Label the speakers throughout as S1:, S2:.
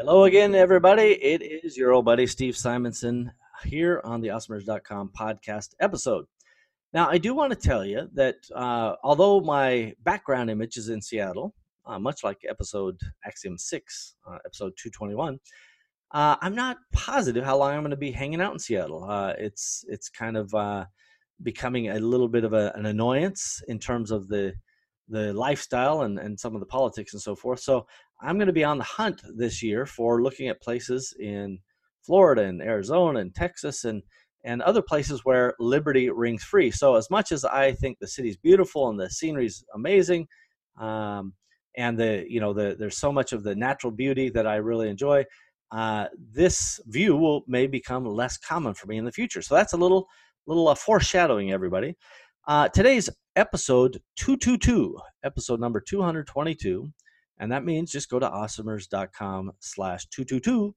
S1: Hello again, everybody. It is your old buddy Steve Simonson here on the Awesomers.com podcast episode. Now, I do want to tell you that uh, although my background image is in Seattle, uh, much like episode Axiom 6, uh, episode 221, uh, I'm not positive how long I'm going to be hanging out in Seattle. Uh, it's it's kind of uh, becoming a little bit of a, an annoyance in terms of the the lifestyle and, and some of the politics and so forth. So I'm going to be on the hunt this year for looking at places in Florida and Arizona and Texas and and other places where liberty rings free. So as much as I think the city's beautiful and the scenery's amazing, um, and the you know the there's so much of the natural beauty that I really enjoy. Uh, this view will may become less common for me in the future. So that's a little little uh, foreshadowing, everybody. Uh, today's episode 222, episode number 222, and that means just go to awesomers.com slash 222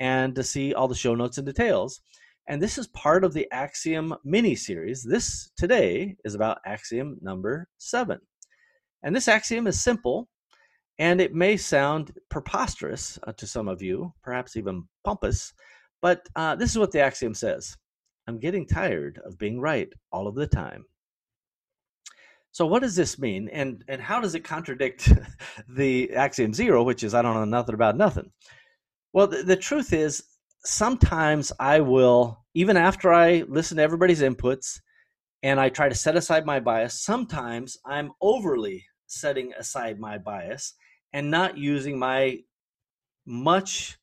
S1: and to see all the show notes and details. And this is part of the Axiom mini series. This today is about Axiom number seven. And this axiom is simple and it may sound preposterous uh, to some of you, perhaps even pompous, but uh, this is what the axiom says I'm getting tired of being right all of the time. So, what does this mean, and and how does it contradict the axiom zero, which is I don't know nothing about nothing? Well, the, the truth is, sometimes I will, even after I listen to everybody's inputs, and I try to set aside my bias. Sometimes I'm overly setting aside my bias and not using my much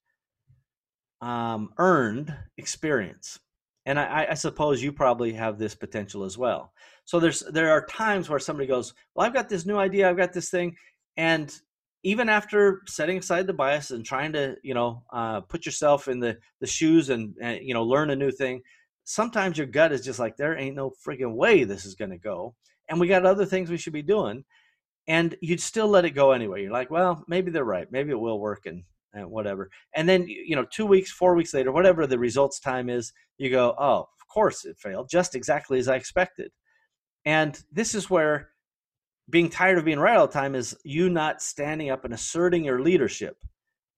S1: um, earned experience. And I, I, suppose you probably have this potential as well. So there's there are times where somebody goes, "Well, I've got this new idea, I've got this thing," and even after setting aside the bias and trying to, you know, uh, put yourself in the the shoes and, and you know learn a new thing, sometimes your gut is just like, "There ain't no freaking way this is going to go," and we got other things we should be doing, and you'd still let it go anyway. You're like, "Well, maybe they're right, maybe it will work," and and whatever. And then you know, two weeks, four weeks later, whatever the results time is, you go, "Oh, of course it failed, just exactly as I expected." And this is where being tired of being right all the time is you not standing up and asserting your leadership,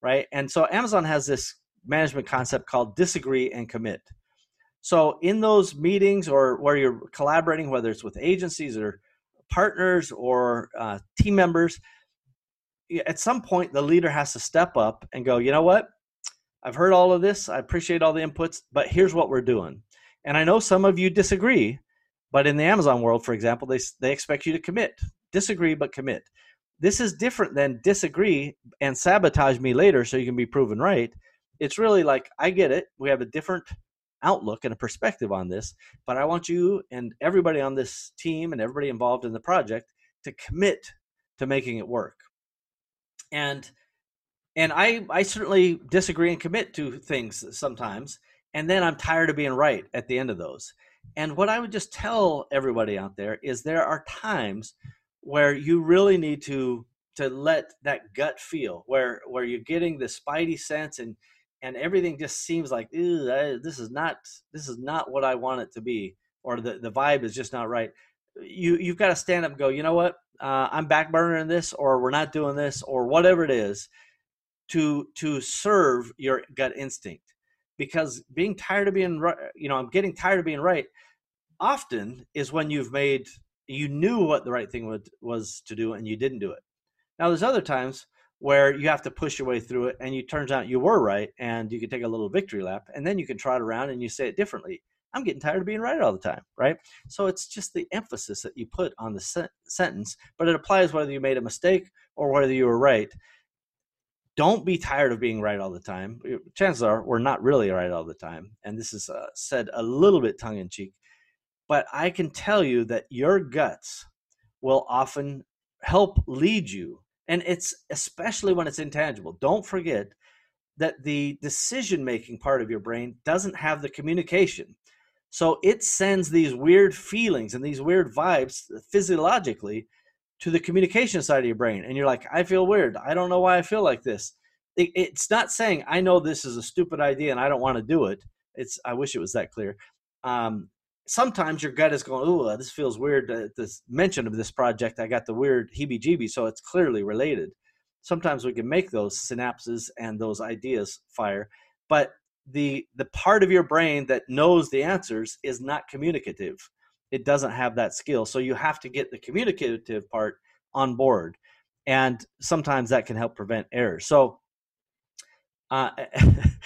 S1: right? And so Amazon has this management concept called disagree and commit. So in those meetings or where you're collaborating, whether it's with agencies or partners or uh, team members, at some point the leader has to step up and go, you know what? I've heard all of this. I appreciate all the inputs, but here's what we're doing. And I know some of you disagree, but in the Amazon world, for example, they, they expect you to commit. Disagree, but commit. This is different than disagree and sabotage me later so you can be proven right. It's really like, I get it. We have a different outlook and a perspective on this, but I want you and everybody on this team and everybody involved in the project to commit to making it work. And and I I certainly disagree and commit to things sometimes, and then I'm tired of being right at the end of those. And what I would just tell everybody out there is there are times where you really need to to let that gut feel where where you're getting the spidey sense and and everything just seems like this is not this is not what I want it to be or the the vibe is just not right. You you've got to stand up and go. You know what? Uh, I'm backburnering this, or we're not doing this, or whatever it is, to to serve your gut instinct because being tired of being right, you know, I'm getting tired of being right often is when you've made you knew what the right thing would, was to do and you didn't do it. Now there's other times where you have to push your way through it and you turns out you were right and you can take a little victory lap and then you can trot around and you say it differently. I'm getting tired of being right all the time, right? So it's just the emphasis that you put on the se- sentence, but it applies whether you made a mistake or whether you were right don't be tired of being right all the time. Chances are we're not really right all the time. And this is uh, said a little bit tongue in cheek. But I can tell you that your guts will often help lead you. And it's especially when it's intangible. Don't forget that the decision making part of your brain doesn't have the communication. So it sends these weird feelings and these weird vibes physiologically to the communication side of your brain and you're like i feel weird. I don't know why i feel like this. It, it's not saying i know this is a stupid idea and i don't want to do it. It's i wish it was that clear. Um, sometimes your gut is going oh this feels weird uh, this mention of this project i got the weird heebie jeebie so it's clearly related. Sometimes we can make those synapses and those ideas fire, but the the part of your brain that knows the answers is not communicative. It doesn't have that skill. So you have to get the communicative part on board. And sometimes that can help prevent errors. So uh,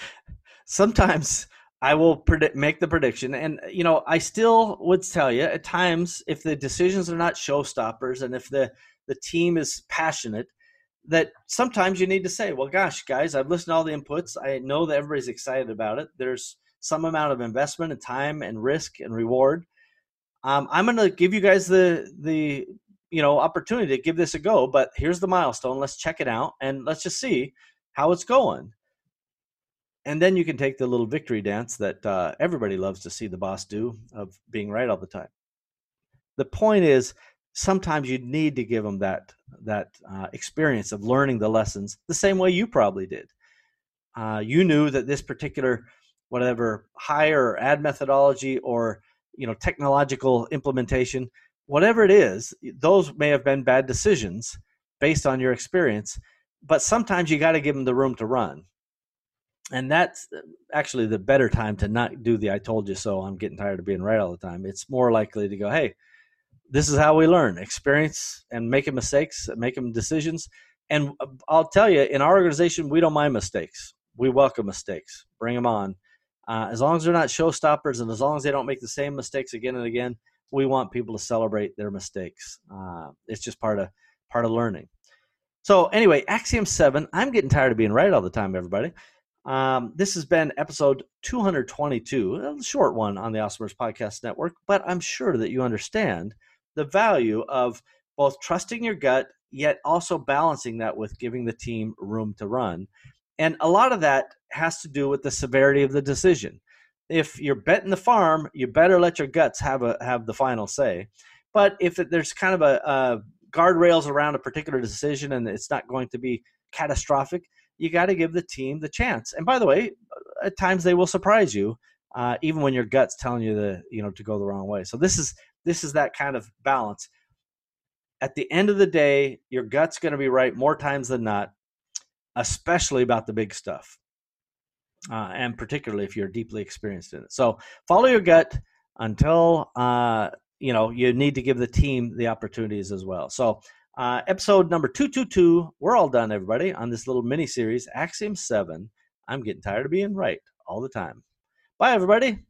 S1: sometimes I will predict, make the prediction, and you know, I still would tell you at times if the decisions are not showstoppers, and if the the team is passionate, that sometimes you need to say, well, gosh, guys, I've listened to all the inputs. I know that everybody's excited about it. There's some amount of investment and time and risk and reward. Um, I'm going to give you guys the the you know opportunity to give this a go. But here's the milestone. Let's check it out and let's just see how it's going. And then you can take the little victory dance that uh, everybody loves to see the boss do of being right all the time. The point is, sometimes you need to give them that that uh, experience of learning the lessons the same way you probably did. Uh, you knew that this particular whatever hire ad methodology or you know technological implementation, whatever it is, those may have been bad decisions based on your experience. But sometimes you got to give them the room to run. And that's uh, actually the better time to not do the I told you so, I'm getting tired of being right all the time. It's more likely to go, hey, this is how we learn experience and making mistakes making decisions. And uh, i'll tell you in our organization we don't mind mistakes. We welcome mistakes. Bring them on. Uh, as long as they're not showstoppers and as long as they don't make the same mistakes again and again we want people to celebrate their mistakes. Uh, it's just part of part of learning. So anyway axiom 7 i'm getting tired of being right all the time everybody. Um, this has been episode 222 a short one on the awesomers podcast network but i'm sure that you understand the value of both trusting your gut yet also balancing that with giving the team room to run. And a lot of that has to do with the severity of the decision. If you're betting the farm you better let your guts have a have the final say. But if there's kind of a, a guardrails around a particular decision and it's not going to be catastrophic you got to give the team the chance. And by the way at times they will surprise you uh, even when your gut's telling you the you know to go the wrong way. So this is this is that kind of balance. At the end of the day, your gut's going to be right more times than not, especially about the big stuff. Uh, and particularly if you're deeply experienced in it. So follow your gut until uh, you know you need to give the team the opportunities as well. So uh, episode number two two two, we're all done, everybody, on this little mini series, Axiom Seven. I'm getting tired of being right all the time. Bye, everybody.